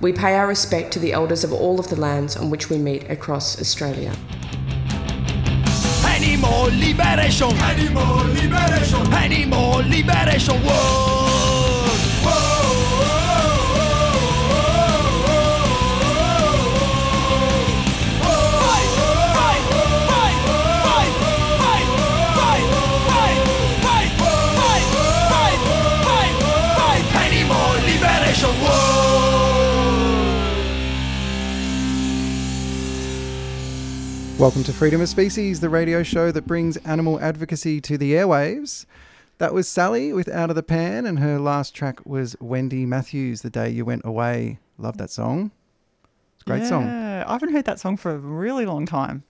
We pay our respect to the elders of all of the lands on which we meet across Australia. Liberation. Liberation. Liberation. Welcome to Freedom of Species, the radio show that brings animal advocacy to the airwaves. That was Sally with Out of the Pan, and her last track was Wendy Matthews, The Day You Went Away. Love that song. It's a great song. Yeah, I haven't heard that song for a really long time.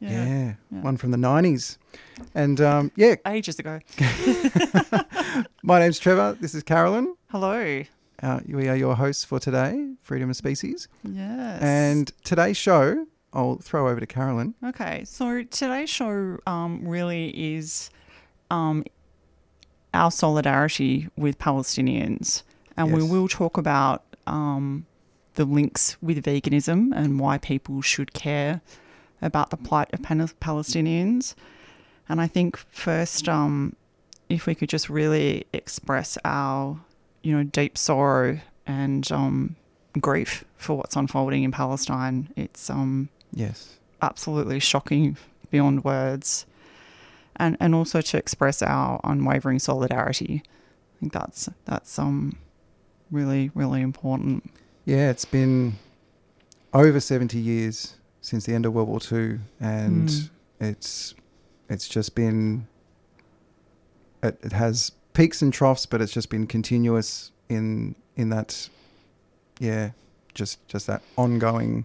Yeah, one from the 90s. And um, yeah, Ages ago. my name's Trevor. This is Carolyn. Hello. Uh, we are your hosts for today, Freedom of Species. Yes. And today's show, I'll throw over to Carolyn. Okay, so today's show um, really is um, our solidarity with Palestinians, and we will talk about um, the links with veganism and why people should care about the plight of Palestinians. And I think first, um, if we could just really express our, you know, deep sorrow and um, grief for what's unfolding in Palestine, it's um, Yes. absolutely shocking beyond words. And and also to express our unwavering solidarity. I think that's that's um really, really important. Yeah, it's been over 70 years since the end of World War II, and Mm. it's it's just been it, it has peaks and troughs, but it's just been continuous in in that yeah, just just that ongoing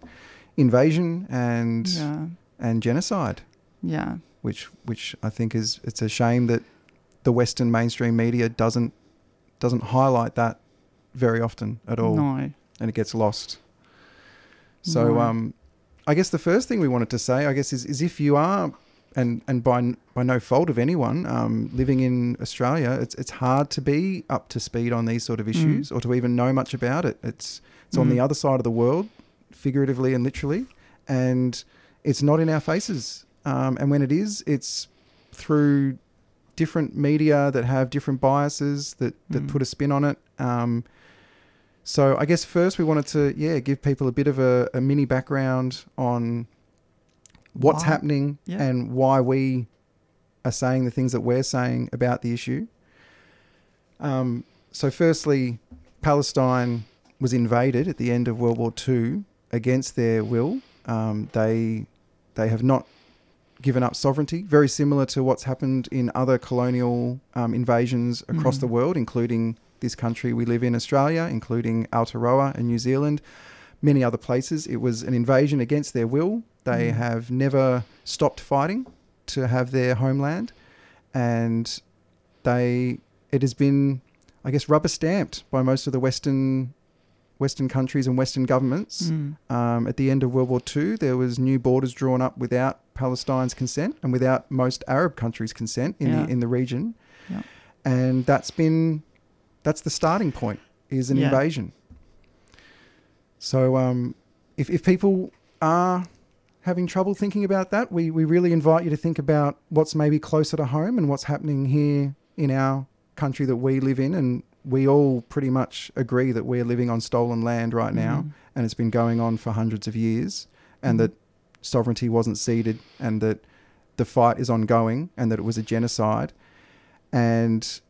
invasion and Yeah. and genocide, Yeah. which which I think is it's a shame that the Western mainstream media doesn't doesn't highlight that very often at all No. and it gets lost. So, No. um, I guess the first thing we wanted to say, I guess, is, is if you are, and and by by no fault of anyone, um, living in Australia, it's it's hard to be up to speed on these sort of issues or to even know much about it. It's it's on Mm. the other side of the world, figuratively and literally, and it's not in our faces. Um, and when it is, it's through different media that have different biases that that Mm. put a spin on it. Um, so I guess first we wanted to yeah give people a bit of a, a mini background on what's Why? happening Yeah. and why we are saying the things that we're saying about the issue. Um, so firstly, Palestine was invaded at the end of World War II against their will. Um, they they have not given up sovereignty, very similar to what's happened in other colonial um, invasions across Mhm. the world, including this country we live in, Australia, including Aotearoa and New Zealand, many other places. It was an invasion against their will. They Mm. have never stopped fighting to have their homeland, and they it has been, I guess, rubber stamped by most of the Western Western countries and Western governments. Mm. Um, at the end of World War II, there was new borders drawn up without Palestine's consent and without most Arab countries' consent in Yeah. the in the region, Yeah. and that's been that's the starting point is an Yeah. invasion. So, um, if if people are having trouble thinking about that, we we really invite you to think about what's maybe closer to home and what's happening here in our country that we live in, and we all pretty much agree that we're living on stolen land right now, Mhm. and it's been going on for hundreds of years, and Mhm. that sovereignty wasn't ceded, and that the fight is ongoing, and that it was a genocide, and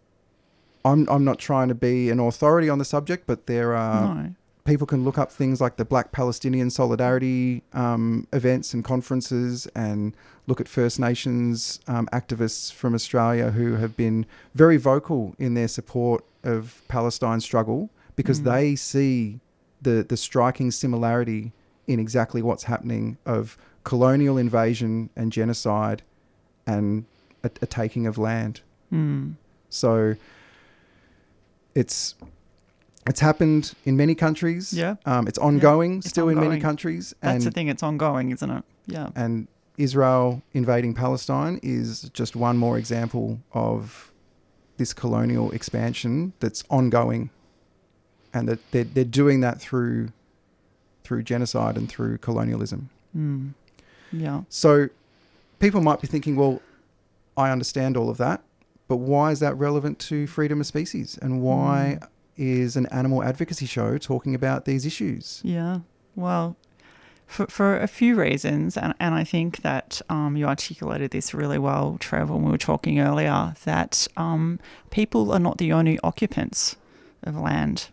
I'm I'm not trying to be an authority on the subject, but there are no. People can look up things like the Black Palestinian Solidarity um, events and conferences and look at First Nations um, activists from Australia who have been very vocal in their support of Palestine's struggle because Mm. they see the, the striking similarity in exactly what's happening of colonial invasion and genocide and a, a taking of land. Mm. So it's it's happened in many countries. Yeah. Um, it's ongoing It's still in many ongoing. countries. That's and the thing. It's ongoing, isn't it? Yeah. and Israel invading Palestine is just one more example of this colonial expansion that's ongoing, and that they're, they're doing that through through genocide and through colonialism. Mm. Yeah. So people might be thinking, well, I understand all of that, but why is that relevant to freedom of species, and why is an animal advocacy show talking about these issues? Yeah. Well, for, for a few reasons, and, and I think that um, you articulated this really well, Trevor, when we were talking earlier, that um, people are not the only occupants of land.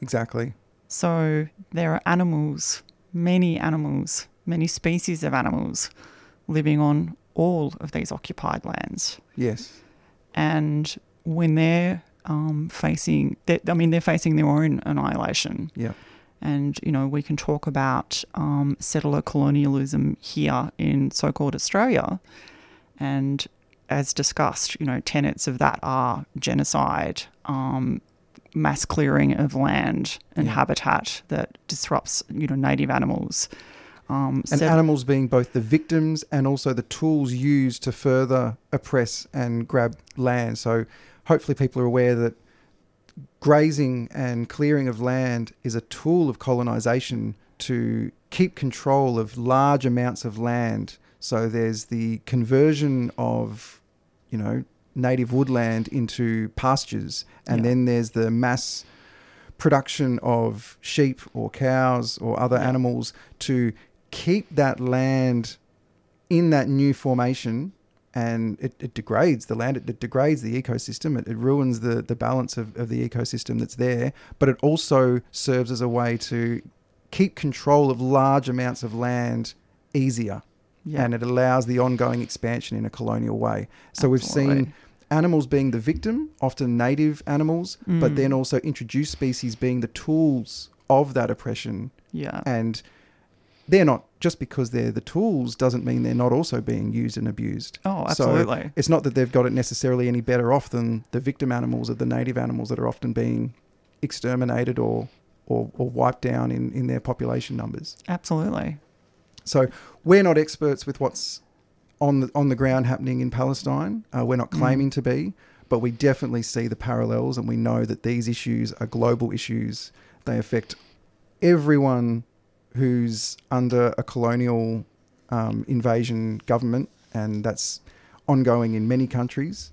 Exactly. So there are animals, many animals, many species of animals living on all of these occupied lands. Yes. And when they're um, facing, I mean, they're facing their own annihilation. Yeah. And, you know, we can talk about um, settler colonialism here in so called Australia. And as discussed, you know, tenets of that are genocide, um, mass clearing of land and Yeah. habitat that disrupts, you know, native animals. Um, And animals being both the victims and also the tools used to further oppress and grab land. So hopefully people are aware that grazing and clearing of land is a tool of colonization to keep control of large amounts of land. So there's the conversion of, you know, native woodland into pastures, and Yeah. then there's the mass production of sheep or cows or other Yeah. animals to keep that land in that new formation and it, it degrades the land, it, it degrades the ecosystem, it, it ruins the, the balance of, of the ecosystem that's there, but it also serves as a way to keep control of large amounts of land easier yeah, and it allows the ongoing expansion in a colonial way. So we've seen animals being the victim, often native animals, but Mm. then also introduced species being the tools of that oppression. yeah, And they're not just because they're the tools doesn't mean they're not also being used and abused. oh, So absolutely. it's not that they've got it necessarily any better off than the victim animals or the native animals that are often being exterminated or or, or wiped down in, in their population numbers. absolutely. So we're not experts with what's on the on the ground happening in Palestine. Uh, we're not Mm. claiming to be, but we definitely see the parallels, and we know that these issues are global issues. They affect everyone who's under a colonial um, invasion government, and that's ongoing in many countries.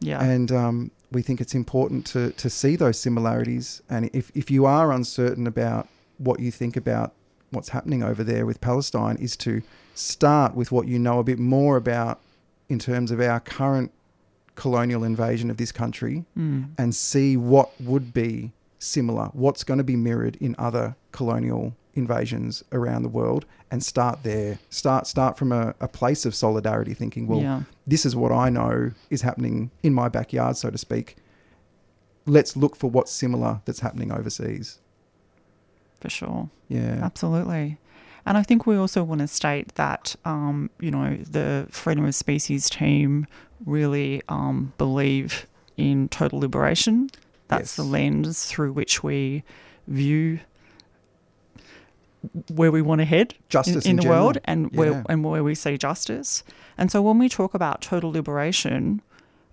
Yeah, And um, we think it's important to, to see those similarities. And if, if you are uncertain about what you think about what's happening over there with Palestine, is to start with what you know a bit more about in terms of our current colonial invasion of this country Mm. and see what would be similar, what's going to be mirrored in other colonial invasions around the world, and start there. Start start from a, a place of solidarity, thinking, well, yeah, this is what I know is happening in my backyard, so to speak. Let's look for what's similar that's happening overseas. for sure. Yeah. Absolutely. And I think we also want to state that, um, you know, the Freedom of Species team really um, believe in total liberation. That's the lens through which we view where we want to head Justice in, in in the general. world and Yeah. where and where we see justice. And so when we talk about total liberation,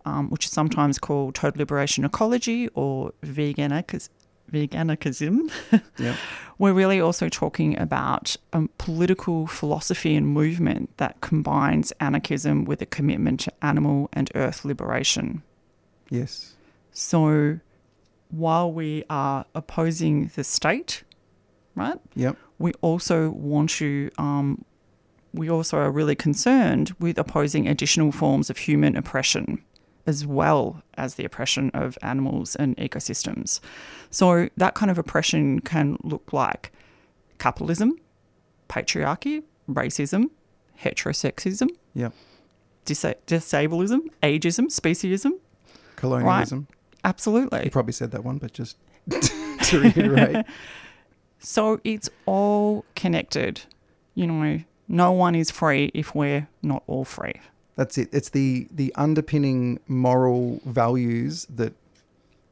um, which is sometimes called total liberation ecology or veganic veganicism, Yeah. we're really also talking about a political philosophy and movement that combines anarchism with a commitment to animal and earth liberation. Yes. So while we are opposing the state, right, Yep. We also want to, um, we also are really concerned with opposing additional forms of human oppression as well as the oppression of animals and ecosystems. So that kind of oppression can look like capitalism, patriarchy, racism, heterosexism, Yep. disa- disableism, ageism, speciesism. Colonialism. Absolutely. You probably said that one, but just to reiterate. So it's all connected. You know, no one is free if we're not all free. That's it. It's the the underpinning moral values that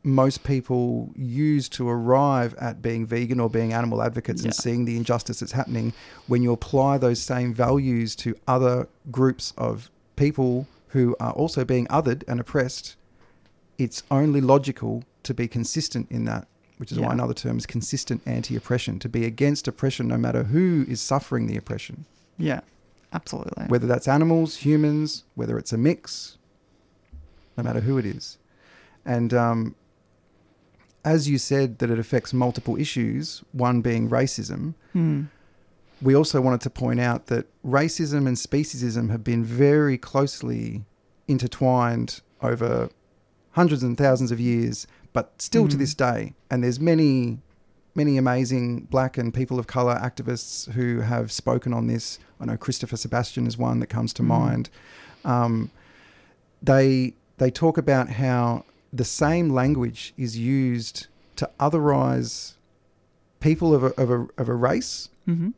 most people use to arrive at being vegan or being animal advocates and seeing the injustice that's happening. When you apply those same values to other groups of people who are also being othered and oppressed, it's only logical to be consistent in that. Which is why Yeah. another term is consistent anti-oppression. To be against oppression, no matter who is suffering the oppression Yeah, absolutely. whether that's animals, humans, whether it's a mix, no matter who it is. And um, as you said, that it affects multiple issues, one being racism, Hmm. we also wanted to point out that racism and speciesism have been very closely intertwined over hundreds and thousands of years, but still to Mm. this day. And there's many, many amazing black and people of color activists who have spoken on this. I know Christopher Sebastian is one that comes to Mm. mind. Um, they they talk about how the same language is used to otherize people of a, of a, of a race hmm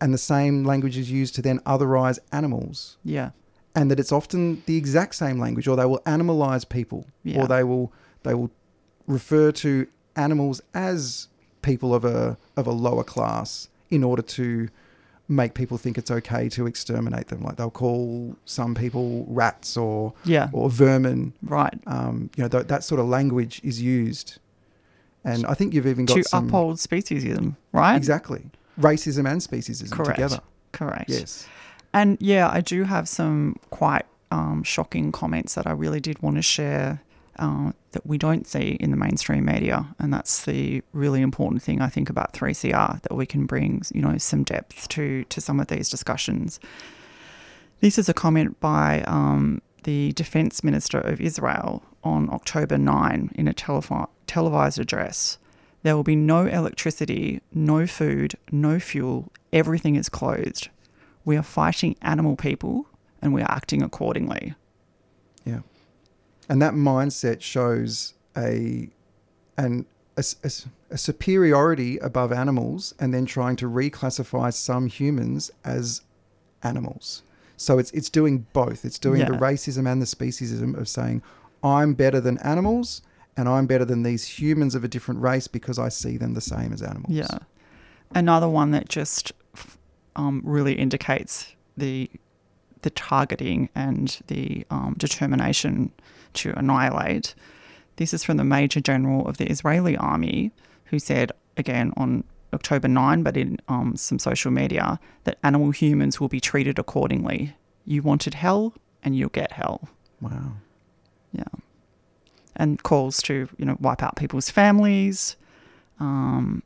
and the same language is used to then otherize animals Yeah. and that it's often the exact same language or they will animalize people Yeah. or they will they will refer to animals as people of a of a lower class in order to make people think it's okay to exterminate them like they'll call some people rats or Yeah. or vermin Right. um, you know th- that sort of language is used and i think you've even got To some uphold speciesism, right? exactly racism and speciesism Correct. together Correct. yes And yeah, I do have some quite um, shocking comments that I really did want to share uh, that we don't see in the mainstream media, and that's the really important thing I think about 3CR that we can bring, you know, some depth to to some of these discussions. This is a comment by um, the Defense Minister of Israel on October 9 in a televised address. There will be no electricity, no food, no fuel. Everything is closed. We are fighting animal people and we are acting accordingly. Yeah, and that mindset shows a an a, a a superiority above animals, and then trying to reclassify some humans as animals. So it's it's doing both. It's doing the racism and the speciesism of saying I'm better than animals, and I'm better than these humans of a different race because I see them the same as animals. Yeah. Another one that just um, really indicates the the targeting and the um, determination to annihilate. This is from the Major General of the Israeli Army, who said again on October 9, but in um, some social media, that animal humans will be treated accordingly. You wanted hell, and you'll get hell. Wow. Yeah. And calls to, you know, wipe out people's families. Um,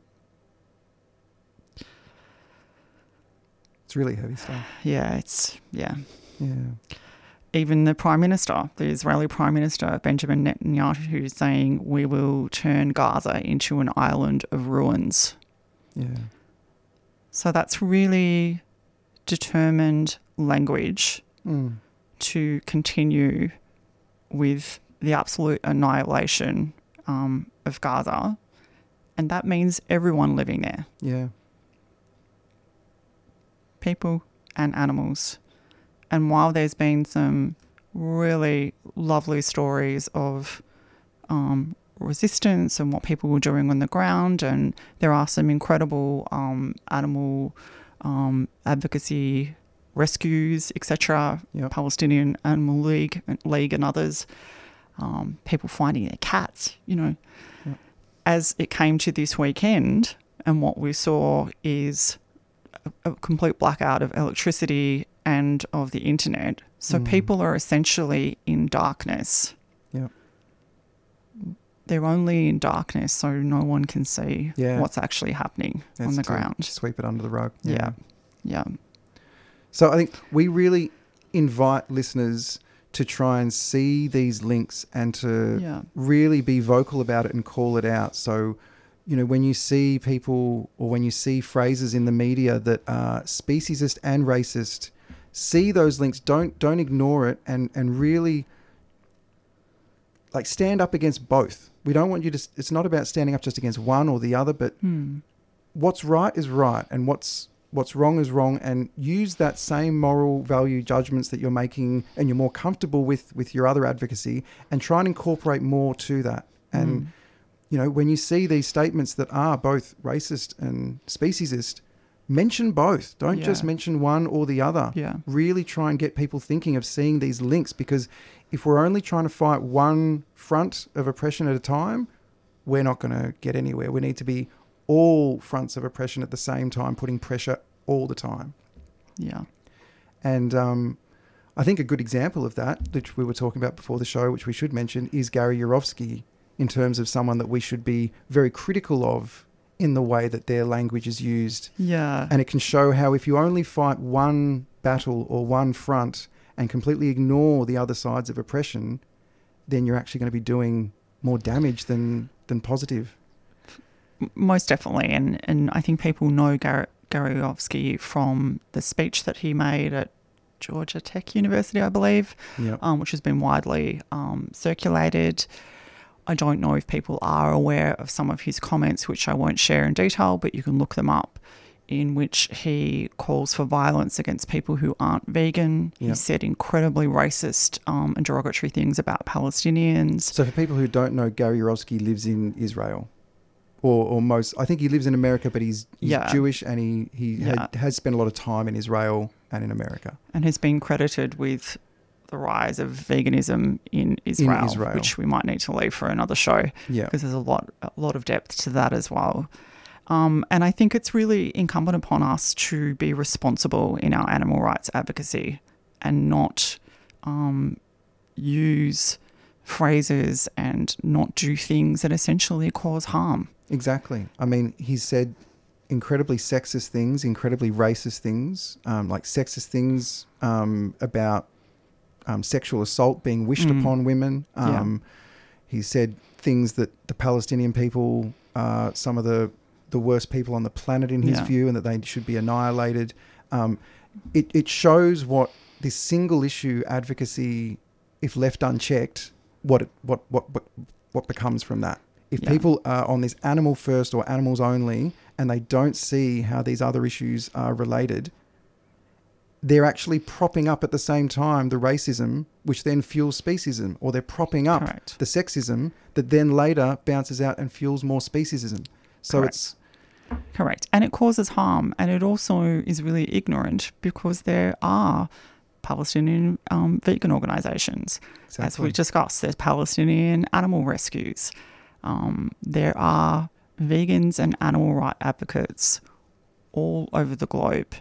It's really heavy stuff. yeah, it's, yeah. Yeah. Even the Prime Minister, the Israeli Prime Minister, Benjamin Netanyahu, is saying we will turn Gaza into an island of ruins. Yeah. So that's really determined language Mm. to continue with the absolute annihilation um, of Gaza. And that means everyone living there. Yeah. people and animals. And while there's been some really lovely stories of um, resistance and what people were doing on the ground, and there are some incredible um, animal um, advocacy rescues, etc. Yep. Palestinian Animal League, League, and others. Um, people finding their cats, you know. Yep. As it came to this weekend, and what we saw is a, a complete blackout of electricity and of the internet. So Mm. people are essentially in darkness. Yep. They're only in darkness, so no one can see Yeah. what's actually happening on the ground. Sweep it under the rug. Yeah. Yeah. So I think we really invite listeners to try and see these links and to Yeah. really be vocal about it and call it out. So, you know, when you see people or when you see phrases in the media that are speciesist and racist, see those links. Don't don't ignore it and and really like stand up against both. We don't want you to. It's not about standing up just against one or the other, but Hmm. what's right is right, and what's what's wrong is wrong, and use that same moral value judgments that you're making, and you're more comfortable with with your other advocacy, and try and incorporate more to that. And Mm. you know, when you see these statements that are both racist and speciesist, mention both. Don't just mention one or the other. Yeah. Really try and get people thinking of seeing these links because if we're only trying to fight one front of oppression at a time, we're not going to get anywhere. We need to be all fronts of oppression at the same time, putting pressure all the time. Yeah. And um, I think a good example of that, which we were talking about before the show, which we should mention, is Gary Yourofsky in terms of someone that we should be very critical of in the way that their language is used. Yeah. And it can show how if you only fight one battle or one front and completely ignore the other sides of oppression, then you're actually going to be doing more damage than, than positive. Most definitely, and and I think people know Gar- Garyovsky from the speech that he made at Georgia Tech University, I believe, Yeah. um, which has been widely um, circulated. I don't know if people are aware of some of his comments, which I won't share in detail, but you can look them up. In which he calls for violence against people who aren't vegan. Yeah. He said incredibly racist um, and derogatory things about Palestinians. So for people who don't know, Gary Yourofsky lives in Israel. Or, or most, I think he lives in America, but he's, he's Yeah. Jewish and he, he had, has spent a lot of time in Israel and in America. and has been credited with the rise of veganism in Israel, Israel. which we might need to leave for another show Yeah. because there's a lot a lot of depth to that as well. Um, and I think it's really incumbent upon us to be responsible in our animal rights advocacy and not um, use phrases and not do things that essentially cause harm. Exactly. I mean, he said incredibly sexist things, incredibly racist things, um, like sexist things um, about um, sexual assault being wished Mm. upon women. Yeah. Um, He said things that the Palestinian people are some of the the worst people on the planet in his Yeah. view, and that they should be annihilated. Um, it it shows what this single issue advocacy, if left unchecked, what it, what what what what becomes from that. If Yeah. people are on this animal first or animals only, and they don't see how these other issues are related, they're actually propping up at the same time the racism, which then fuels speciesism, or they're propping up Correct. the sexism that then later bounces out and fuels more speciesism. So Correct. it's Correct. And it causes harm. And it also is really ignorant because there are Palestinian um, vegan organizations. As we discussed, there's Palestinian animal rescues. Um, there are vegans and animal rights advocates all over the globe.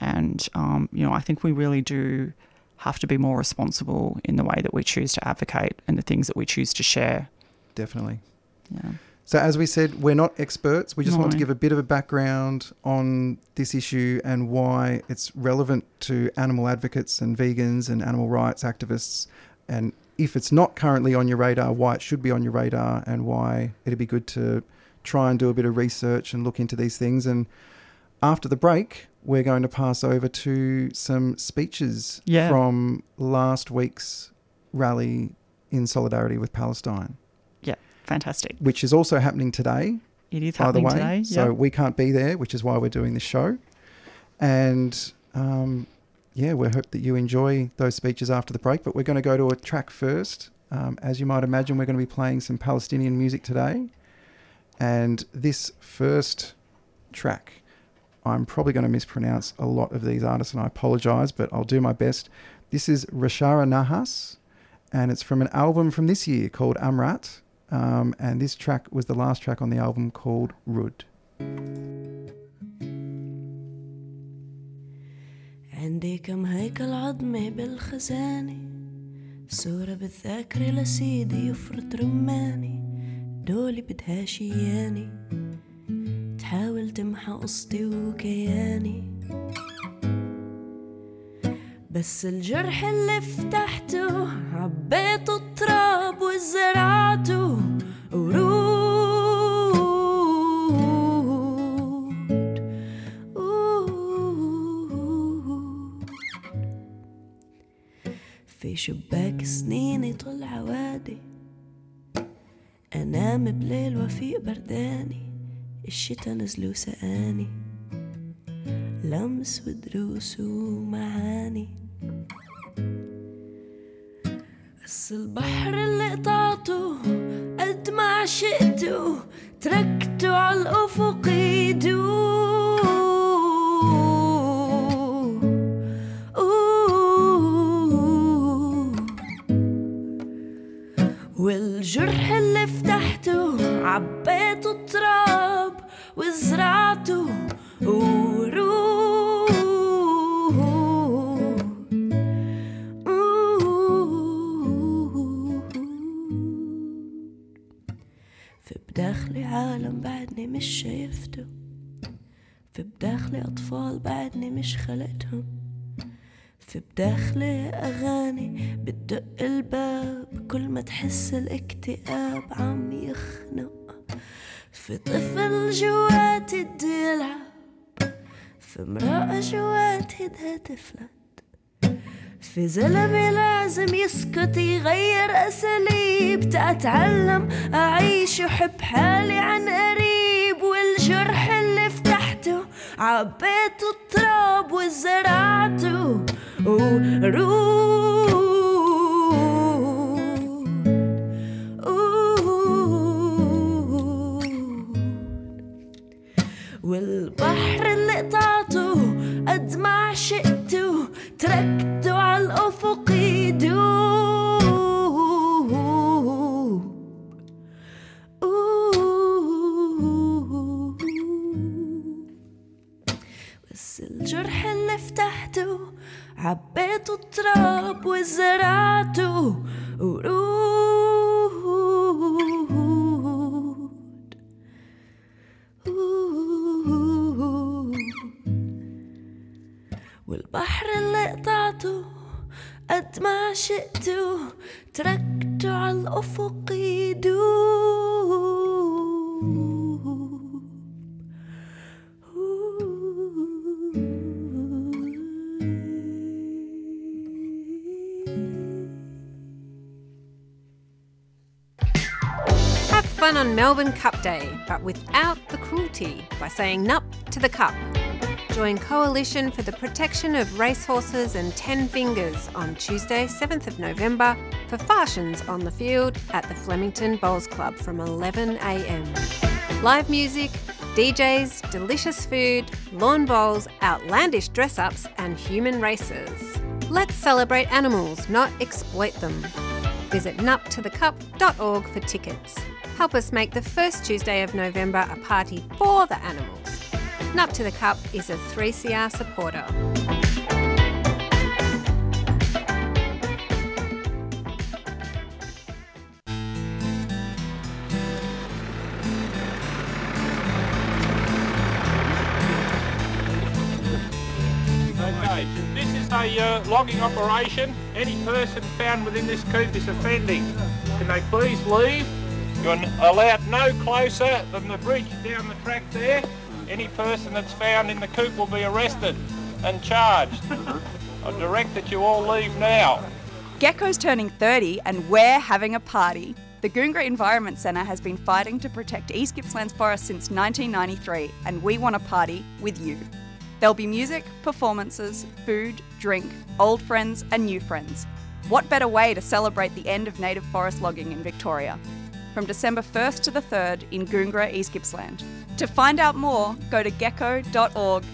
And, um, you know, I think we really do have to be more responsible in the way that we choose to advocate and the things that we choose to share. definitely. Yeah. So as we said, we're not experts. We just want to give a bit of a background on this issue and why it's relevant to animal advocates and vegans and animal rights activists. And if it's not currently on your radar, why it should be on your radar and why it'd be good to try and do a bit of research and look into these things. And after the break, we're going to pass over to some speeches Yeah. from last week's rally in solidarity with Palestine, Yeah. Fantastic. which is also happening today It is by the happening way. today. So we can't be there, which is why we're doing this show. And um, yeah, we hope that you enjoy those speeches after the break. But we're going to go to a track first. Um, as you might imagine, we're going to be playing some Palestinian music today. And this first track, I'm probably going to mispronounce a lot of these artists, and I apologize, but I'll do my best. This is Rashara Nahas, and it's from an album from this year called Amrat. Um, and this track was the last track on the album called Rud. عندي كم هيكل عظمي بالخزانة صورة بالذاكرة لسيدي يفرط رماني دولي بدها شياني تحاول تمحى قصتي وكياني. بس الجرح اللي فتحته عبيته التراب وزرعته. ورود في شباك سنيني طلع وادي. أنام بليل وفيق برداني. الشتا نزلوا سقاني لمس ودروس ومعاني. بس البحر اللي قطعته قد ما عشقته تركته على الأفق يدوب. أوه. والجرح اللي فتحته عبيته تراب. وزرعته ورود في بداخلي عالم بعدني مش شايفته. في بداخلي أطفال بعدني مش خلقتهم. في بداخلي أغاني بتدق الباب. كل ما تحس الاكتئاب عم يخنق. في طفل جواتي يلعب في امرأة جواتي بدها تفلت. في زلمة لازم يسكت يغير أساليب. تأتعلم أعيش وحب حالي عن قريب. والجرح اللي فتحته عبيته التراب وزرعته. ورود قد ما عشقته تركته على الأفق بس الجرح اللي فتحته عبيته تراب وزرعته. ورود والبحر اللي قطعته قد ما عشقته تركته على الأفق يدوب Have fun on Melbourne Cup Day, but without the cruelty by saying nup to the cup. Join Coalition for the Protection of Racehorses and Ten Fingers on Tuesday, 7th of November for Fashions on the field at the Flemington Bowls Club from 11am. Live music, DJs, delicious food, lawn bowls, outlandish dress ups, and human races. Let's celebrate animals, not exploit them. Visit nuptothecup.org for tickets. Help us make the first Tuesday of November a party for the animals. Nup to the Cup is a 3CR supporter. This is a uh, logging operation. Any person found within this coop is offending. Can they please leave? You're allowed no closer than the bridge down the track there. Any person that's found in the coop will be arrested and charged. Mm-hmm. I direct that you all leave now. GECO's turning 30 and we're having a party. The Goongerah Environment Centre has been fighting to protect East Gippsland's forest since 1993 and we want to party with you. There'll be music, performances, food, drink, old friends and new friends. What better way to celebrate the end of native forest logging in Victoria? From December 1st to the 3rd in Goongerah, East Gippsland. To find out more, go to geco.org.au.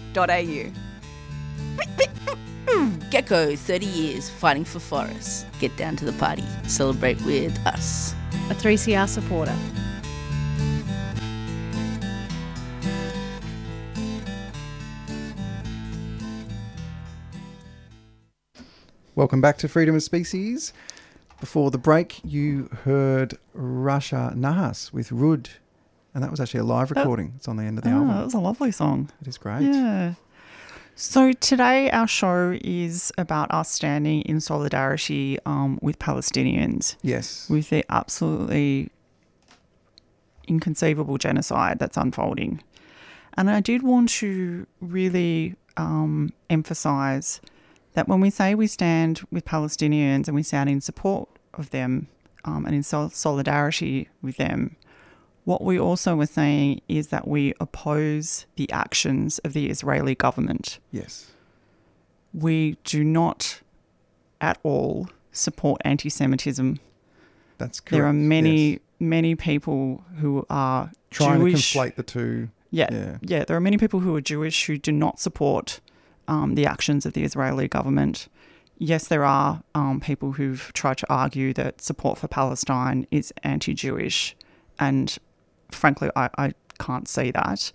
GECO, 30 years fighting for forests. Get down to the party. Celebrate with us. A 3CR supporter. Welcome back to Freedom of Species. Before the break, you heard Rasha Nahas with Rud, and that was actually a live That- recording. It's on the end of the Oh, album. that was a lovely song. It is great. Yeah. So today our show is about us standing in solidarity um, with Palestinians. Yes. With the absolutely inconceivable genocide that's unfolding. And I did want to really um, emphasize that when we say we stand with Palestinians and we stand in support of them um, and in sol- solidarity with them, What we also were saying is that we oppose the actions of the Israeli government. Yes. We do not at all support anti Semitism. That's correct. There are many, yes. many people who are trying Jewish. to conflate the two. Yeah, Yeah. yeah, There are many people who are Jewish who do not support um, the actions of the Israeli government. Yes, there are um, people who've tried to argue that support for Palestine is anti Jewish. And frankly, I, I can't see that.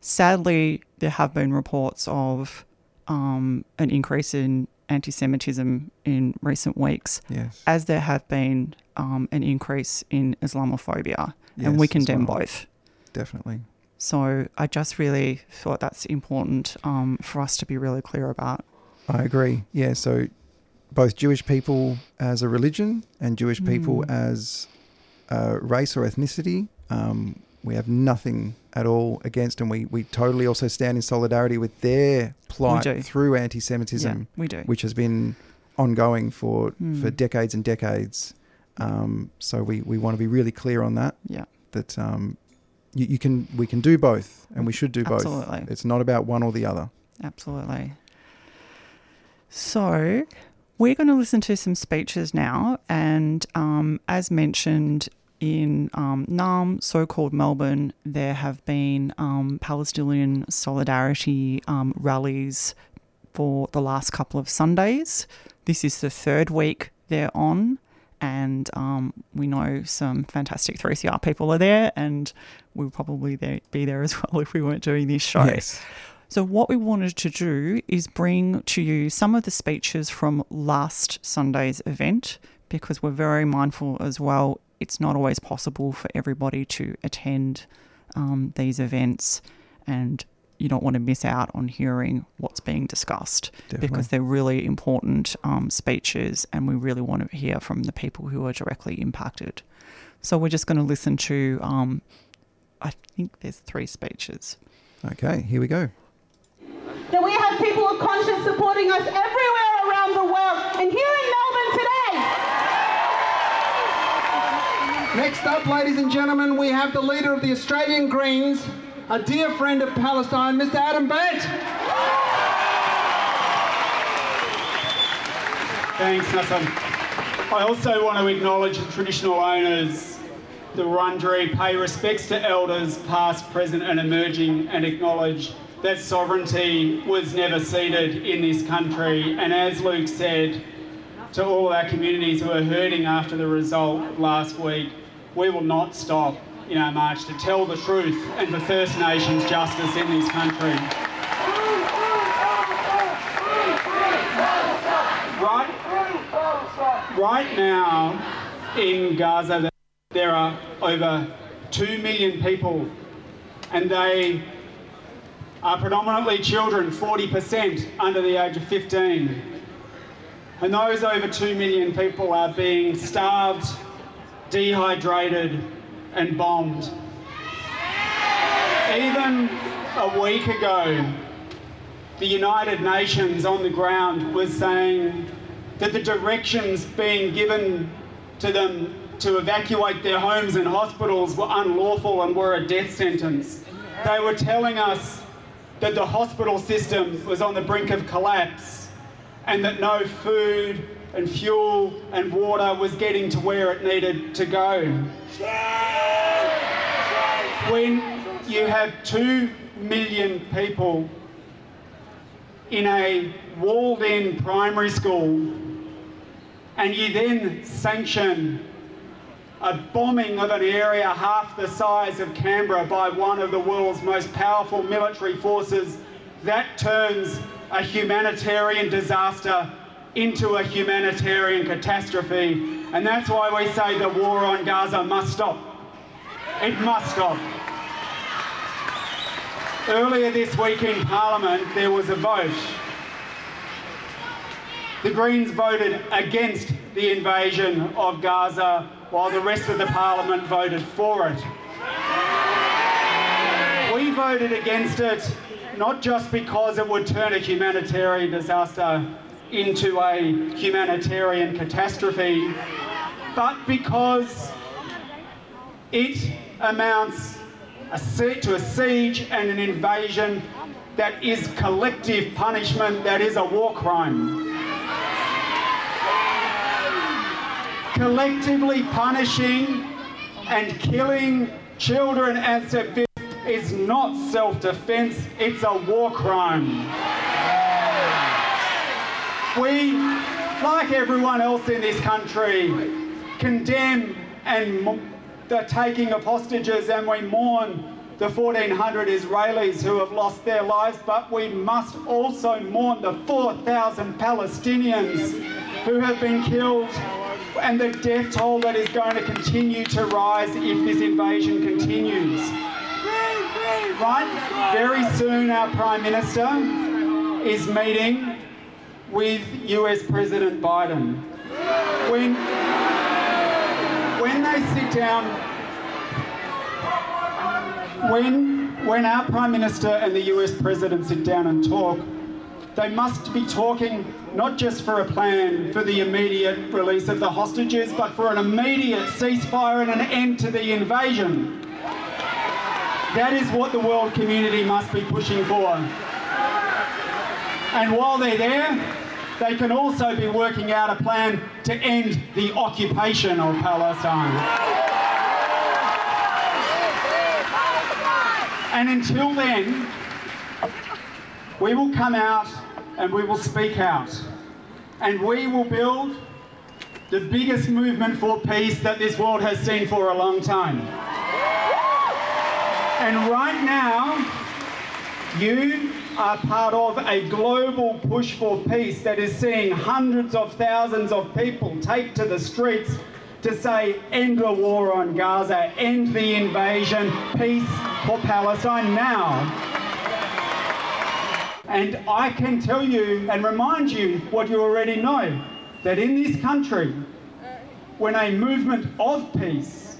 Sadly, there have been reports of um, an increase in anti Semitism in recent weeks, Yes. as there have been um, an increase in Islamophobia. and we condemn well. both. Definitely. So I just really thought that's important um, for us to be really clear about. I agree. Yeah. So both Jewish people as a religion and Jewish people Mm. as a race or ethnicity, um, we have nothing at all against, and we, we totally also stand in solidarity with their plight through anti Semitism, Yeah, we do. which has been ongoing for, for Mm. decades and decades. Um, so we, we want to be really clear on that. Yeah. That um, you, you can we can do both, and we should do both. Absolutely. It's not about one or the other. Absolutely. So we're going to listen to some speeches now. And um, as mentioned in um, Naarm, so called Melbourne, there have been um, Palestinian solidarity um, rallies for the last couple of Sundays. This is the third week they're on. And um, we know some fantastic 3CR people are there, and we'll probably there, be there as well if we weren't doing this show. Yes. So, what we wanted to do is bring to you some of the speeches from last Sunday's event because we're very mindful as well. It's not always possible for everybody to attend um, these events, and you don't want to miss out on hearing what's being discussed Definitely. because they're really important um, speeches, and we really want to hear from the people who are directly impacted. So, we're just going to listen to, um, I think there's three speeches. Okay, here we go. that we have people of conscience supporting us everywhere around the world and here in Melbourne today. Next up, ladies and gentlemen, we have the leader of the Australian Greens, a dear friend of Palestine, Mr. Adam Bandt. Thanks, Nathan. I also want to acknowledge the traditional owners, the Wurundjeri, pay respects to elders past, present and emerging and acknowledge that sovereignty was never ceded in this country. And as Luke said, to all our communities who are hurting after the result last week, we will not stop in our march to tell the truth and for First Nations justice in this country. Right, right now in Gaza, there are over 2 million people, and they are predominantly children, 40% under the age of 15. And those over 2 million people are being starved, dehydrated, and bombed. Even a week ago, the United Nations on the ground was saying that the directions being given to them to evacuate their homes and hospitals were unlawful and were a death sentence. They were telling us that the hospital system was on the brink of collapse and that no food and fuel and water was getting to where it needed to go. When you have two million people in a walled in primary school and you then sanction a bombing of an area half the size of Canberra by one of the world's most powerful military forces, that turns a humanitarian disaster into a humanitarian catastrophe. And that's why we say the war on Gaza must stop. It must stop. Earlier this week in Parliament, there was a vote. The Greens voted against the invasion of Gaza while the rest of the Parliament voted for it. We voted against it not just because it would turn a humanitarian disaster into a humanitarian catastrophe, but because it amounts to a siege and an invasion that is collective punishment, that is a war crime. Collectively punishing and killing children and civilians is not self-defense, it's a war crime. We, like everyone else in this country, condemn and the taking of hostages and we mourn the 1,400 Israelis who have lost their lives, but we must also mourn the 4,000 Palestinians who have been killed and the death toll that is going to continue to rise if this invasion continues. Right? Very soon our Prime Minister is meeting with US President Biden. When, when they sit down, when, when our Prime Minister and the US President sit down and talk, they must be talking not just for a plan for the immediate release of the hostages, but for an immediate ceasefire and an end to the invasion. That is what the world community must be pushing for. And while they're there, they can also be working out a plan to end the occupation of Palestine. And until then, we will come out and we will speak out. And we will build the biggest movement for peace that this world has seen for a long time. And right now, you are part of a global push for peace that is seeing hundreds of thousands of people take to the streets to say end the war on Gaza, end the invasion, peace for Palestine now. And I can tell you and remind you what you already know that in this country, when a movement of peace,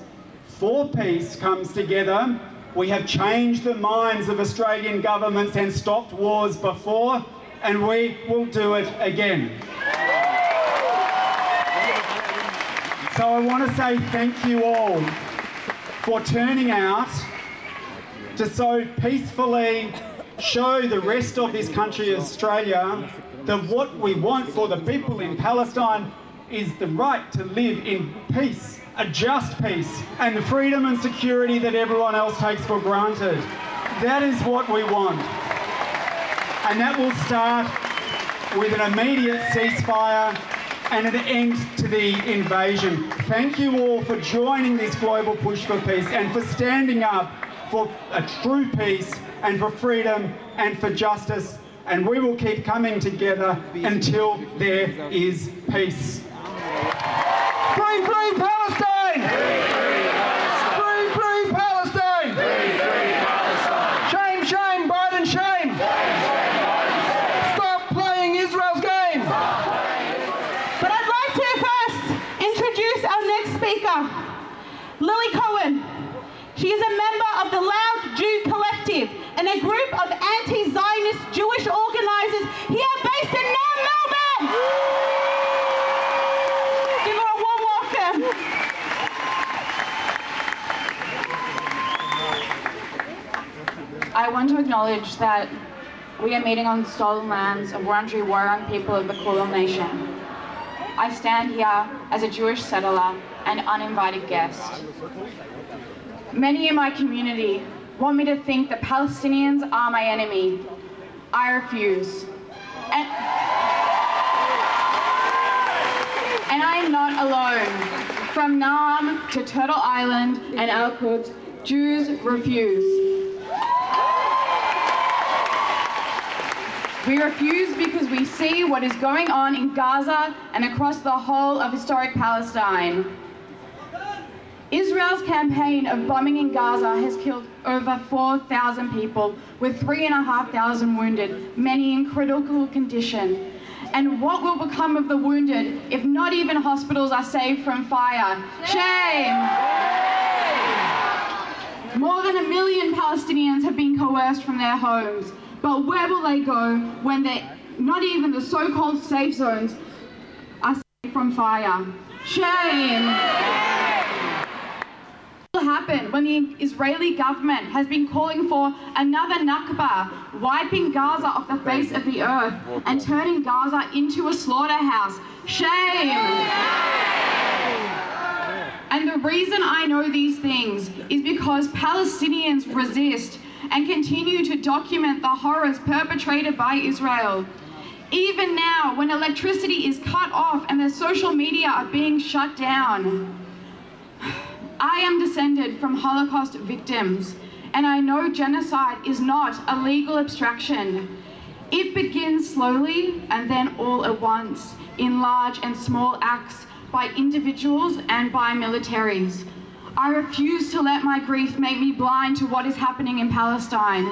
for peace, comes together, we have changed the minds of Australian governments and stopped wars before, and we will do it again. So I want to say thank you all for turning out to so peacefully show the rest of this country, Australia, that what we want for the people in Palestine is the right to live in peace, a just peace, and the freedom and security that everyone else takes for granted. That is what we want. And that will start with an immediate ceasefire and an end to the invasion. Thank you all for joining this global push for peace and for standing up for a true peace and for freedom and for justice. And we will keep coming together until there is peace. A member of the Loud Jew Collective and a group of anti-Zionist Jewish organizers here based in Melbourne. Give her a warm welcome. I want to acknowledge that we are meeting on the stolen lands of Wurundjeri Wurrung people of the Kulin Nation. I stand here as a Jewish settler and uninvited guest. Many in my community want me to think that Palestinians are my enemy. I refuse. And, and I am not alone. From Naarm to Turtle Island and Al Quds, Jews refuse. We refuse because we see what is going on in Gaza and across the whole of historic Palestine. Israel's campaign of bombing in Gaza has killed over 4,000 people, with 3,500 wounded, many in critical condition. And what will become of the wounded if not even hospitals are saved from fire? Shame! More than a million Palestinians have been coerced from their homes. But where will they go when they, not even the so-called safe zones are safe from fire? Shame! What will happen when the Israeli government has been calling for another Nakba, wiping Gaza off the face of the earth and turning Gaza into a slaughterhouse. Shame! And the reason I know these things is because Palestinians resist and continue to document the horrors perpetrated by Israel. Even now, when electricity is cut off and their social media are being shut down. I am descended from Holocaust victims, and I know genocide is not a legal abstraction. It begins slowly and then all at once in large and small acts by individuals and by militaries. I refuse to let my grief make me blind to what is happening in Palestine.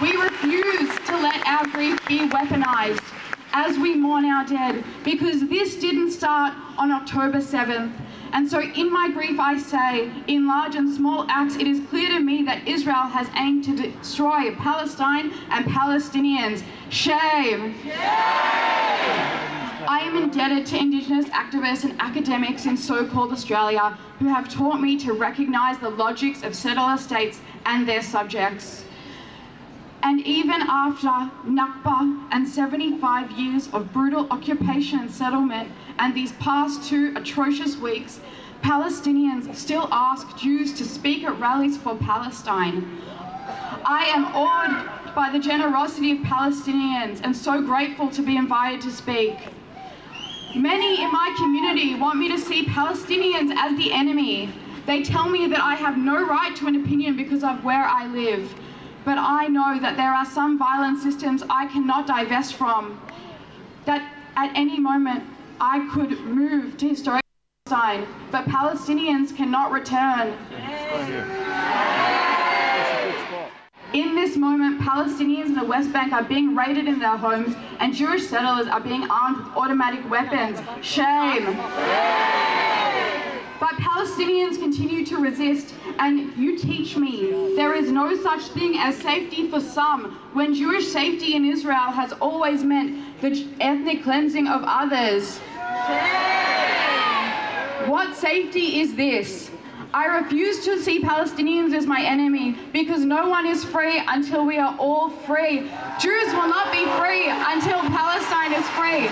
We refuse to let our grief be weaponized as we mourn our dead because this didn't start on October 7th. And so, in my grief, I say, in large and small acts, it is clear to me that Israel has aimed to destroy Palestine and Palestinians. Shame! I am indebted to Indigenous activists and academics in so called Australia who have taught me to recognise the logics of settler states and their subjects. And even after Nakba and 75 years of brutal occupation and settlement, and these past two atrocious weeks, Palestinians still ask Jews to speak at rallies for Palestine. I am awed by the generosity of Palestinians and so grateful to be invited to speak. Many in my community want me to see Palestinians as the enemy. They tell me that I have no right to an opinion because of where I live but I know that there are some violent systems I cannot divest from. That at any moment I could move to historic Palestine, but Palestinians cannot return. In this moment, Palestinians in the West Bank are being raided in their homes, and Jewish settlers are being armed with automatic weapons. Shame. But Palestinians continue to resist, and you teach me there is no such thing as safety for some when Jewish safety in Israel has always meant the ethnic cleansing of others. What safety is this? I refuse to see Palestinians as my enemy because no one is free until we are all free. Jews will not be free until Palestine is free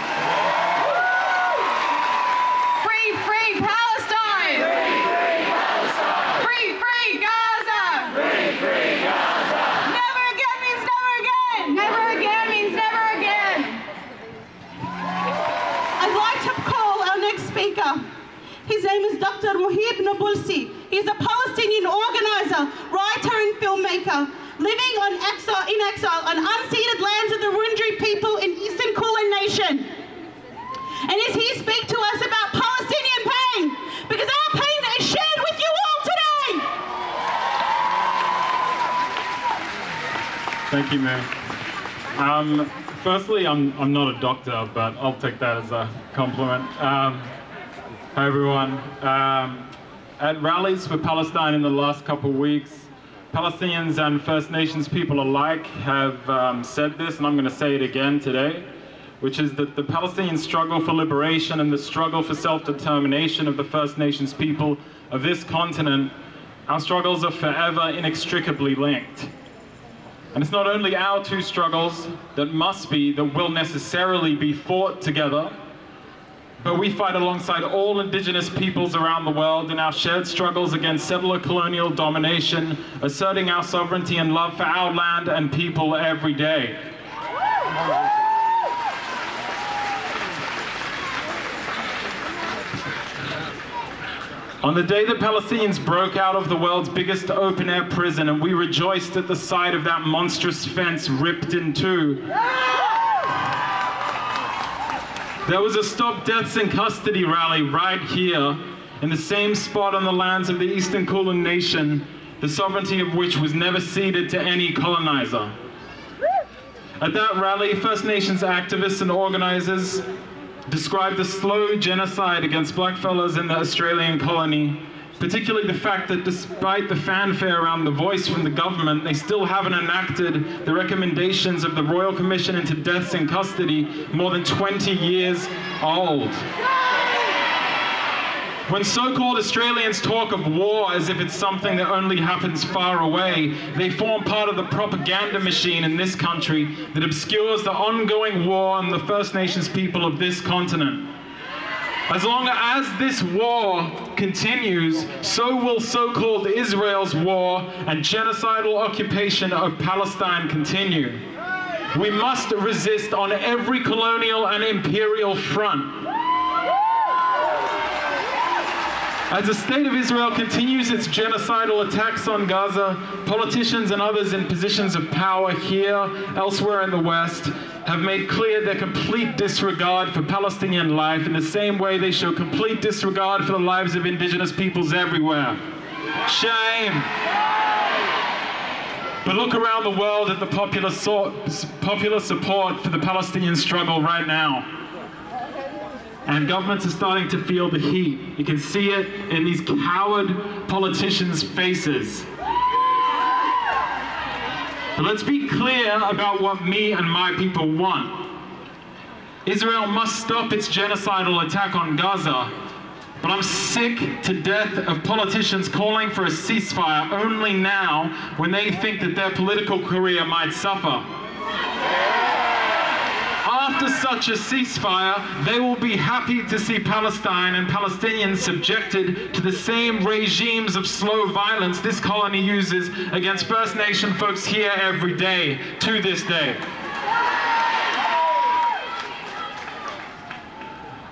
free Palestine! Free, free Gaza! Never again means never again! Never again means never again! I'd like to call His name is Dr. Muhib Nabulsi. He's a Palestinian organizer, writer, and filmmaker, living on exile, in exile on unceded lands of the Wurundjeri people in Eastern Kulin Nation. And is he speak to us about Palestinian pain? Because our pain is shared with you all today. Thank you, Mary. Um, firstly, I'm, I'm not a doctor, but I'll take that as a compliment. Um, hi, everyone. Um, at rallies for Palestine in the last couple of weeks, Palestinians and First Nations people alike have um, said this, and I'm going to say it again today, which is that the Palestinian struggle for liberation and the struggle for self-determination of the First Nations people of this continent, our struggles are forever inextricably linked. And it's not only our two struggles that must be, that will necessarily be fought together, but we fight alongside all indigenous peoples around the world in our shared struggles against settler colonial domination, asserting our sovereignty and love for our land and people every day. On the day the Palestinians broke out of the world's biggest open air prison and we rejoiced at the sight of that monstrous fence ripped in two, there was a Stop Deaths in Custody rally right here in the same spot on the lands of the Eastern Kulin Nation, the sovereignty of which was never ceded to any colonizer. At that rally, First Nations activists and organizers described the slow genocide against blackfellas in the Australian colony, particularly the fact that despite the fanfare around the voice from the government, they still haven't enacted the recommendations of the Royal Commission into Deaths in Custody more than 20 years old. When so called Australians talk of war as if it's something that only happens far away, they form part of the propaganda machine in this country that obscures the ongoing war on the First Nations people of this continent. As long as this war continues, so will so called Israel's war and genocidal occupation of Palestine continue. We must resist on every colonial and imperial front. As the state of Israel continues its genocidal attacks on Gaza, politicians and others in positions of power here, elsewhere in the West, have made clear their complete disregard for Palestinian life in the same way they show complete disregard for the lives of indigenous peoples everywhere. Shame! But look around the world at the popular, so- popular support for the Palestinian struggle right now. And governments are starting to feel the heat. You can see it in these coward politicians' faces. But let's be clear about what me and my people want. Israel must stop its genocidal attack on Gaza. But I'm sick to death of politicians calling for a ceasefire only now when they think that their political career might suffer. After such a ceasefire, they will be happy to see Palestine and Palestinians subjected to the same regimes of slow violence this colony uses against First Nation folks here every day, to this day.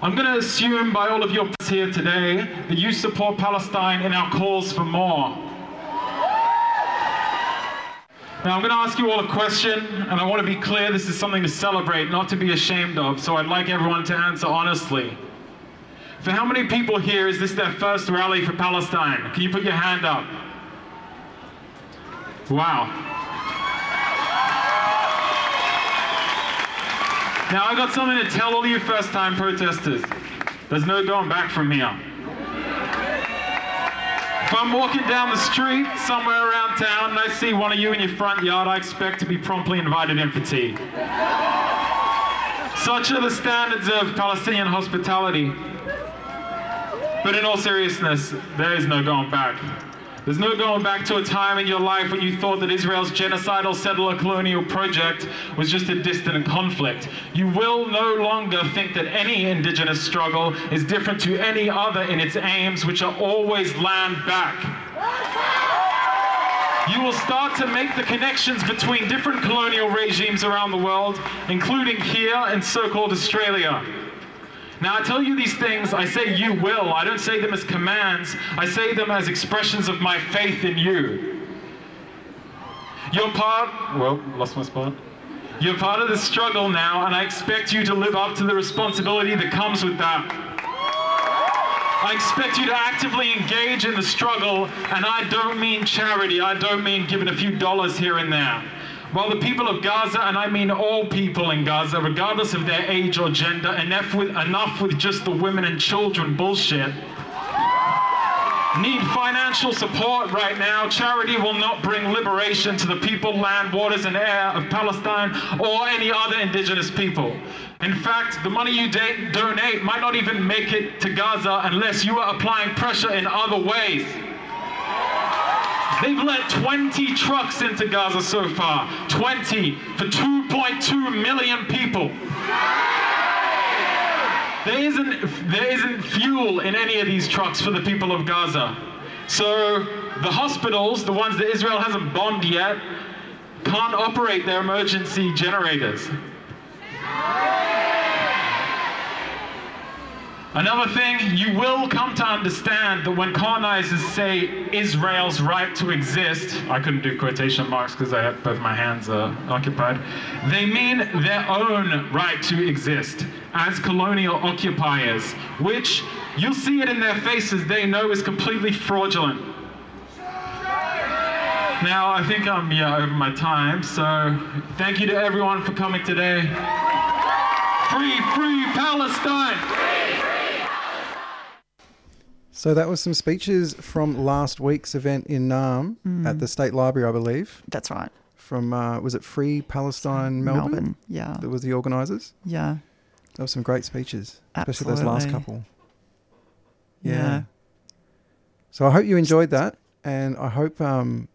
I'm going to assume by all of your here today that you support Palestine in our calls for more. Now, I'm going to ask you all a question, and I want to be clear this is something to celebrate, not to be ashamed of, so I'd like everyone to answer honestly. For how many people here is this their first rally for Palestine? Can you put your hand up? Wow. Now, I've got something to tell all you first time protesters. There's no going back from here. If I'm walking down the street somewhere around town and I see one of you in your front yard, I expect to be promptly invited in for tea. Such are the standards of Palestinian hospitality. But in all seriousness, there is no going back. There's no going back to a time in your life when you thought that Israel's genocidal settler colonial project was just a distant conflict. You will no longer think that any indigenous struggle is different to any other in its aims, which are always land back. You will start to make the connections between different colonial regimes around the world, including here in so called Australia. Now, I tell you these things, I say you will. I don't say them as commands, I say them as expressions of my faith in you. You're part, well, lost my spot. You're part of the struggle now, and I expect you to live up to the responsibility that comes with that. I expect you to actively engage in the struggle, and I don't mean charity, I don't mean giving a few dollars here and there. While the people of Gaza, and I mean all people in Gaza, regardless of their age or gender, enough with, enough with just the women and children bullshit, need financial support right now. Charity will not bring liberation to the people, land, waters, and air of Palestine or any other indigenous people. In fact, the money you donate might not even make it to Gaza unless you are applying pressure in other ways. They've let 20 trucks into Gaza so far. 20 for 2.2 million people. There isn't, there isn't fuel in any of these trucks for the people of Gaza. So the hospitals, the ones that Israel hasn't bombed yet, can't operate their emergency generators. Another thing, you will come to understand that when colonizers say Israel's right to exist, I couldn't do quotation marks because I both my hands uh, occupied, they mean their own right to exist as colonial occupiers, which you'll see it in their faces, they know is completely fraudulent. Now, I think I'm yeah, over my time, so thank you to everyone for coming today. Free, free Palestine! So that was some speeches from last week's event in Naarm Mm. at the State Library, I believe. That's right. From uh, was it Free Palestine Melbourne? Melbourne, yeah. That was the organisers. Yeah. There were some great speeches, especially those last couple. Yeah. So I hope you enjoyed that, and I hope um,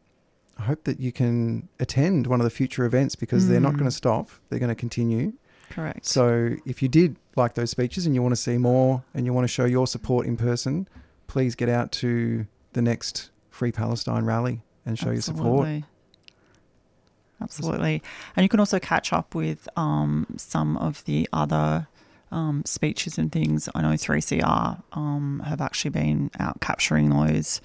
I hope that you can attend one of the future events because they're not Mm. going to stop; they're going to continue. Correct. So if you did like those speeches and you want to see more and you want to show your support in person, please get out to the next Free Palestine rally and show your support. Absolutely. Absolutely. And you can also catch up with um, some of the other um, speeches and things. I know 3CR um, have actually been out capturing those.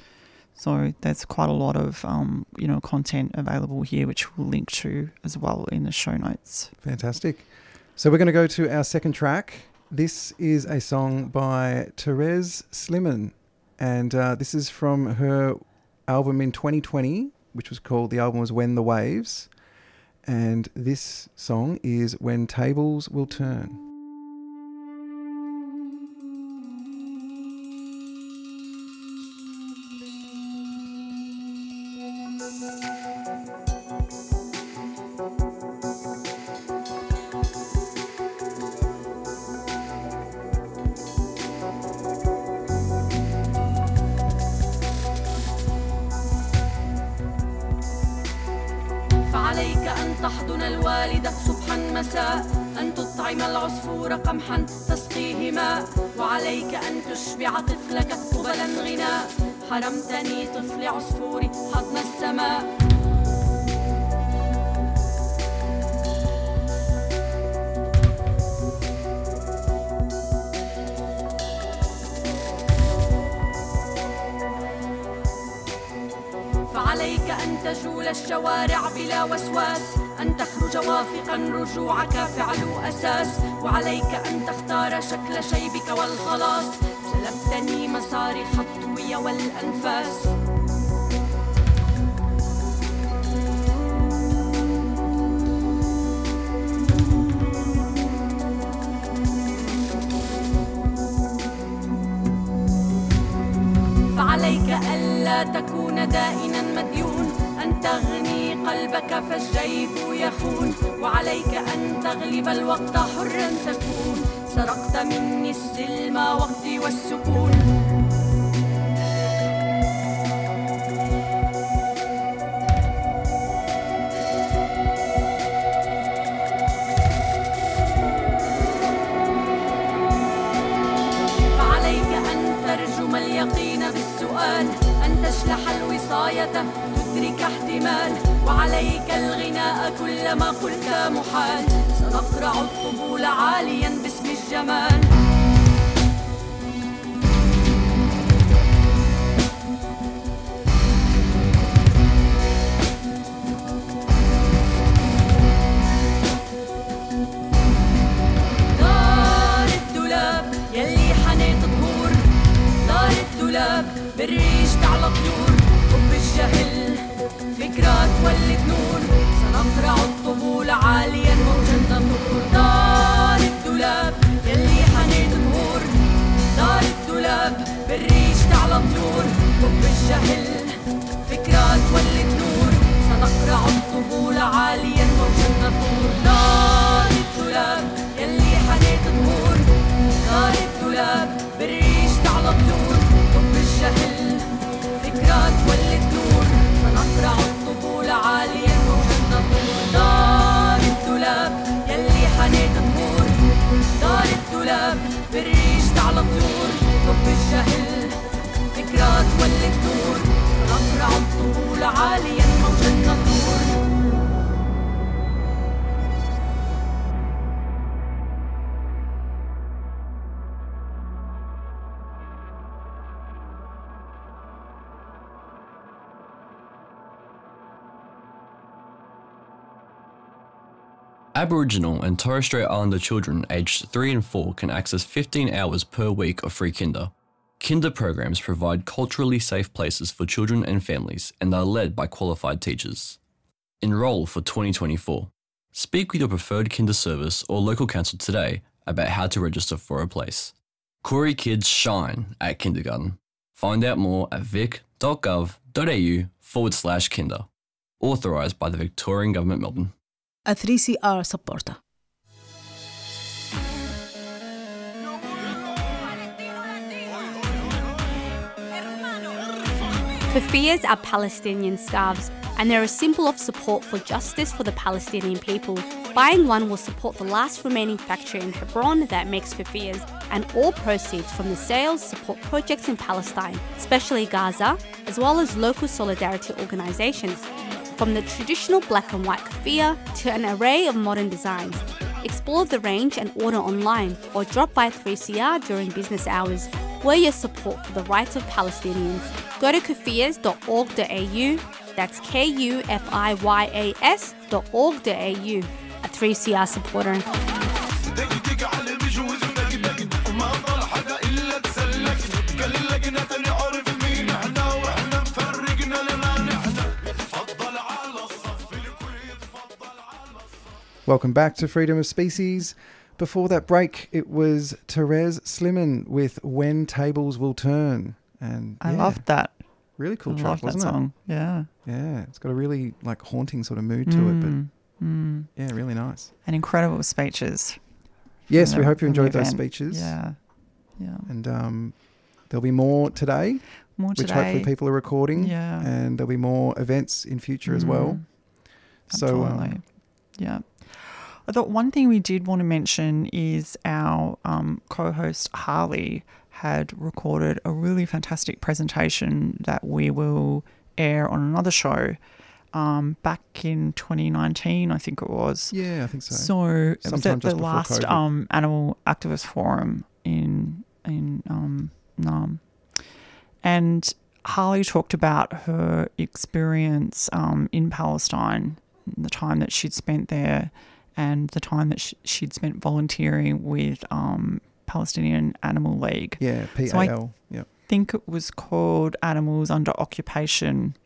So there's quite a lot of um, you know content available here, which we'll link to as well in the show notes. Fantastic. So we're going to go to our second track. This is a song by Terez Sliman, and uh, this is from her album in 2020, which was called the album was When the Waves, and this song is When Tables Will Turn. الوصاية تدرك احتمال وعليك الغناء كلما قلت محال. سنقرع الطبول عاليا باسم الجمال. بالريش تعلى طيور الجهل فكرة تولد نور. سنقرع الطبول عاليا موجا نثور دار الدولاب يلي حنيت ظهور دار الدولاب بالريش تعلى طيور حب الجهل. فكرة تولد نور. سنقرع الطبول عاليا حب الجهل فكرة تولد نور سنقرع الطبول عاليا موجا نثور Aboriginal and Torres Strait Islander children aged 3 and 4 can access 15 hours per week of free kinder. Kinder programs provide culturally safe places for children and families and are led by qualified teachers. Enroll for 2024. Speak with your preferred kinder service or local council today about how to register for a place. Koorie Kids shine at kindergarten. Find out more at vic.gov.au forward slash kinder. Authorised by the Victorian Government Melbourne. a 3CR supporter. Kufiyas are Palestinian scarves, and they're a symbol of support for justice for the Palestinian people. Buying one will support the last remaining factory in Hebron that makes kufiyas, and all proceeds from the sales support projects in Palestine, especially Gaza, as well as local solidarity organizations. From the traditional black and white kufiya to an array of modern designs. Explore the range and order online or drop by 3CR during business hours. We're your support for the rights of Palestinians. Go to kufiyas.org.au, that's K U F I Y A S.org.au, a 3CR supporter. Welcome back to Freedom of Species. Before that break, it was Terez Sliman with When Tables Will Turn. And I yeah, loved that. Really cool I track, wasn't song. it? Yeah. Yeah, it's got a really like haunting sort of mood to it, Mm, mm. but yeah, really nice. And incredible speeches. Yes, from we hope you enjoyed those speeches. Yeah. Yeah. And um, there'll be more today, More which hopefully people are recording. Yeah. And there'll be more events in future as well. Mm, So, absolutely. um, yeah. I thought one thing we did want to mention is our um, co-host Harley had recorded a really fantastic presentation that we will air on another show um, back in 2019, I think it was. Yeah, I think so. So it was at the last um, animal activist forum in in um, Naarm, and Harley talked about her experience um, in Palestine, the time that she'd spent there, and the time that sh- she'd spent volunteering with um, Palestinian Animal League. Yeah, PAL. So I yep. think it was called Animals Under Occupation.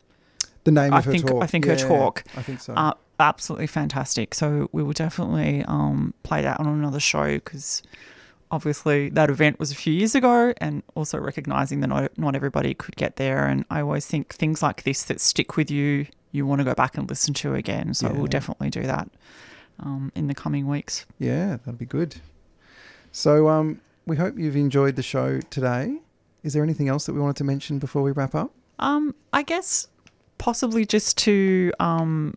The name I of her think, talk. I think Yeah, her talk. I think so. Uh, absolutely fantastic. So we will definitely um, play that on another show because obviously that event was a few years ago, and also recognizing that not, not everybody could get there. And I always think things like this that stick with you, you want to go back and listen to again. So Yeah. we'll definitely do that um, in the coming weeks. Yeah, that'd be good. So um, we hope you've enjoyed the show today. Is there anything else that we wanted to mention before we wrap up? Um, I guess possibly just to um,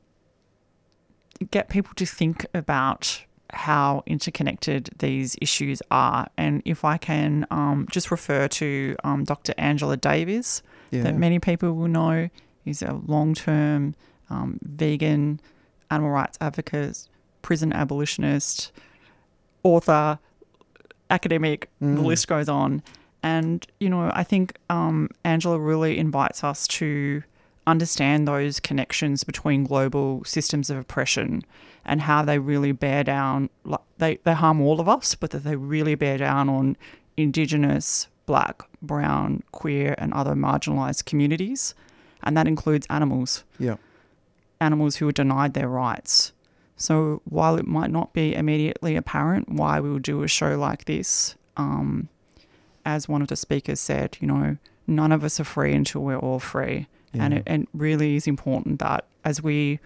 get people to think about how interconnected these issues are. And if I can um, just refer to um, Dr. Angela Davis, Yeah. that many people will know is a long term um, vegan animal rights advocate, prison abolitionist, author, academic, the Mm. list goes on. And, you know, I think um, Angela really invites us to understand those connections between global systems of oppression and how they really bear down, like, they, they harm all of us, but that they really bear down on Indigenous, Black, Brown, queer, and other marginalised communities. And that includes animals Yeah. animals who are denied their rights. So while it might not be immediately apparent why we would do a show like this, um, as one of the speakers said, you know, none of us are free until we're all free. And it, it really is important that as we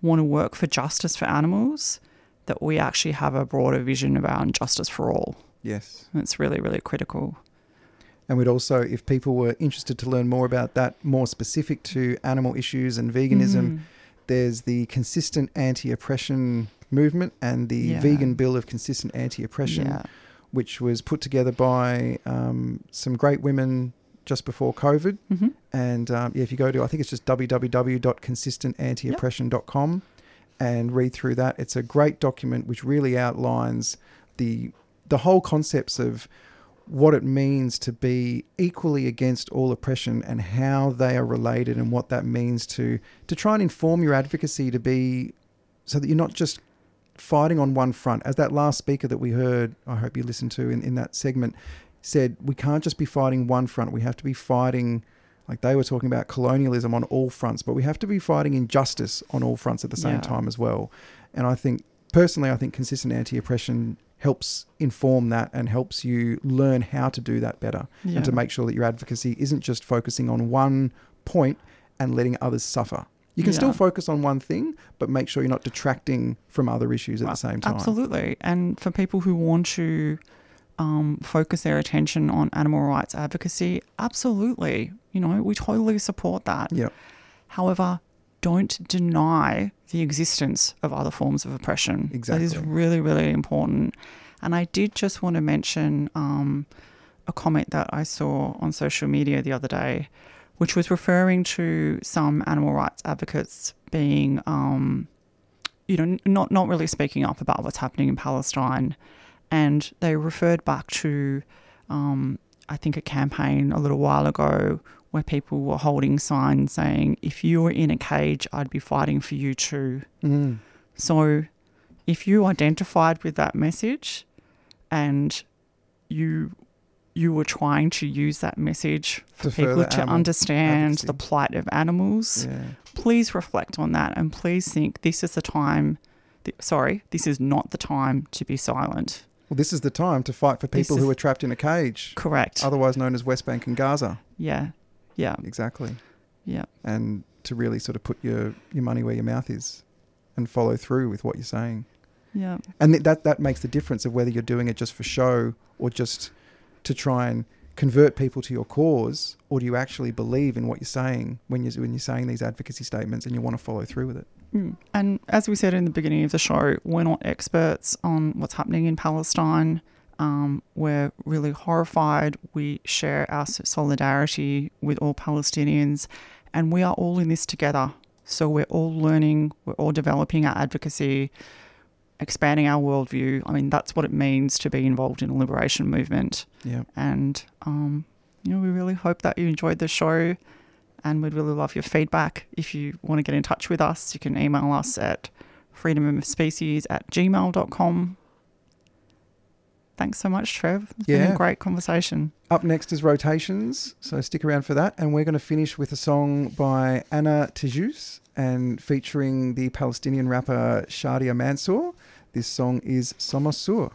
want to work for justice for animals, that we actually have a broader vision about justice for all. Yes. It's really, really critical. And we'd also, if people were interested to learn more about that, more specific to animal issues and veganism, Mm. There's the Consistent Anti Oppression Movement and the Yeah. Vegan Bill of Consistent Anti Oppression, Yeah. which was put together by um, some great women just before COVID. Mhm. And um, yeah, if you go to, I think it's just www.consistentantioppression.com and read through that. It's a great document which really outlines the the whole concepts of what it means to be equally against all oppression and how they are related and what that means to to try and inform your advocacy to be so that you're not just fighting on one front. As that last speaker that we heard i hope you listened to in, in that segment said we can't just be fighting one front. We have to be fighting like they were talking about colonialism on all fronts but we have to be fighting injustice on all fronts at the same Yeah. time as well. And i think personally i think consistent anti-oppression helps inform that and helps you learn how to do that better Yeah. and to make sure that your advocacy isn't just focusing on one point and letting others suffer. You can still focus on one thing, but make sure you're not detracting from other issues at the same time. Absolutely. And for people who want to um, focus their attention on animal rights advocacy, absolutely. You know, we totally support that. Yep. However, don't deny the existence of other forms of oppression. Exactly. That is really, really important. And I did just want to mention um, a comment that I saw on social media the other day, which was referring to some animal rights advocates being, um, you know, not not really speaking up about what's happening in Palestine, and they referred back to, um, I think, a campaign a little while ago where people were holding signs saying, "If you were in a cage, I'd be fighting for you too." Mm. So, if you identified with that message, and you you were trying to use that message for To people to animal understand advocacy. the plight of animals, Yeah. please reflect on that and please think this is the time. Th- sorry, this is not the time to be silent. Well, this is the time to fight for people who are trapped in a cage. Correct. Otherwise known as West Bank and Gaza. Yeah. Yeah. Exactly. Yeah. And to really sort of put your, your money where your mouth is and follow through with what you're saying. Yeah. And th- that that makes the difference of whether you're doing it just for show or just to try and convert people to your cause, or do you actually believe in what you're saying when you're when you're saying these advocacy statements and you want to follow through with it. Mm. And as we said in the beginning of the show, we're not experts on what's happening in Palestine. Um, we're really horrified. We share our solidarity with all Palestinians, and we are all in this together. So we're all learning, we're all developing our advocacy, expanding our worldview. I mean, that's what it means to be involved in a liberation movement. Yeah. And, um, you know, we really hope that you enjoyed the show and we'd really love your feedback. If you want to get in touch with us, you can email us at freedomofspecies at gmail.com. Thanks so much, Trev. It's been a great conversation. Up next is rotations, so stick around for that. And we're going to finish with a song by Ana Tijoux and featuring the Palestinian rapper Shadia Mansour. This song is Somos Sur.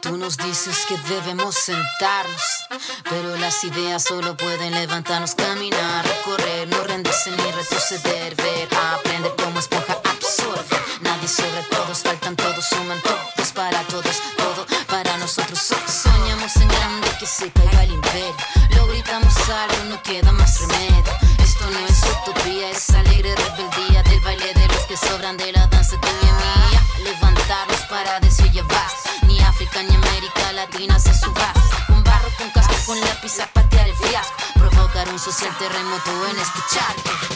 Tú nos dices que debemos sentarnos, pero las ideas solo pueden levantarnos, caminar, recorrer, no rendirse ni retroceder, ver, aprender como esponja absorbe. Nadie sobre todos, faltan todos, suman todos para todos, todo para nosotros. So- Soñamos en grande que se caiga el imperio, lo gritamos alto, no queda más remedio. Esto no es utopía, es alegre rebeldía del baile de los que sobran de la danza tuya y mía. Levantarnos para decir ya basta. Ni África ni América Latina se subasta. Con barro, con casco, con lápiz a patear el fiasco. Provocar un social terremoto en este charco.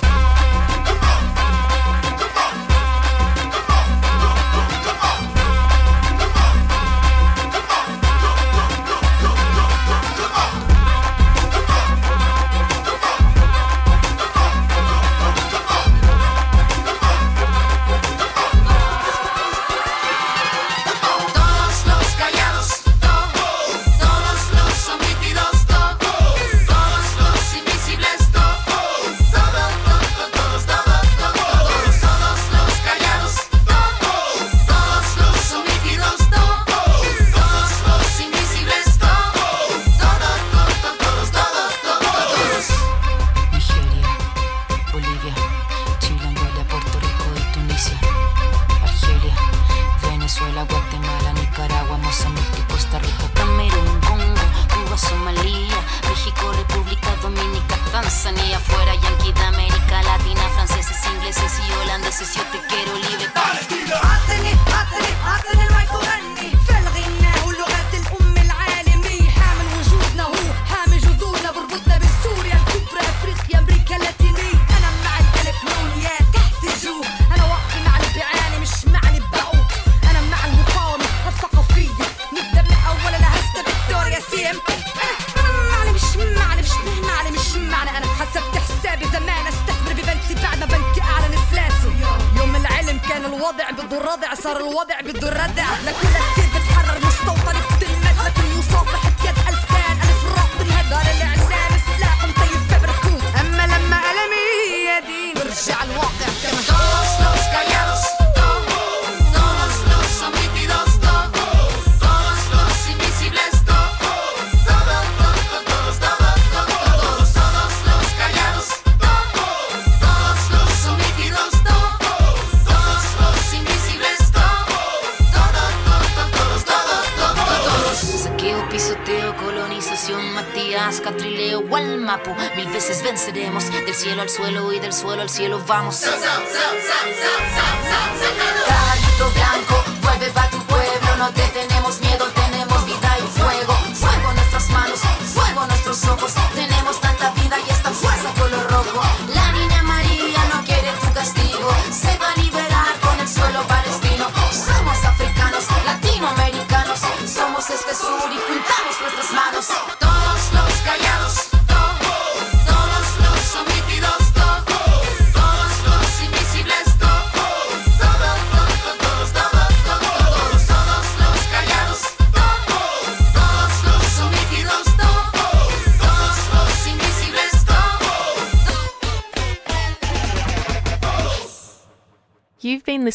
vamos.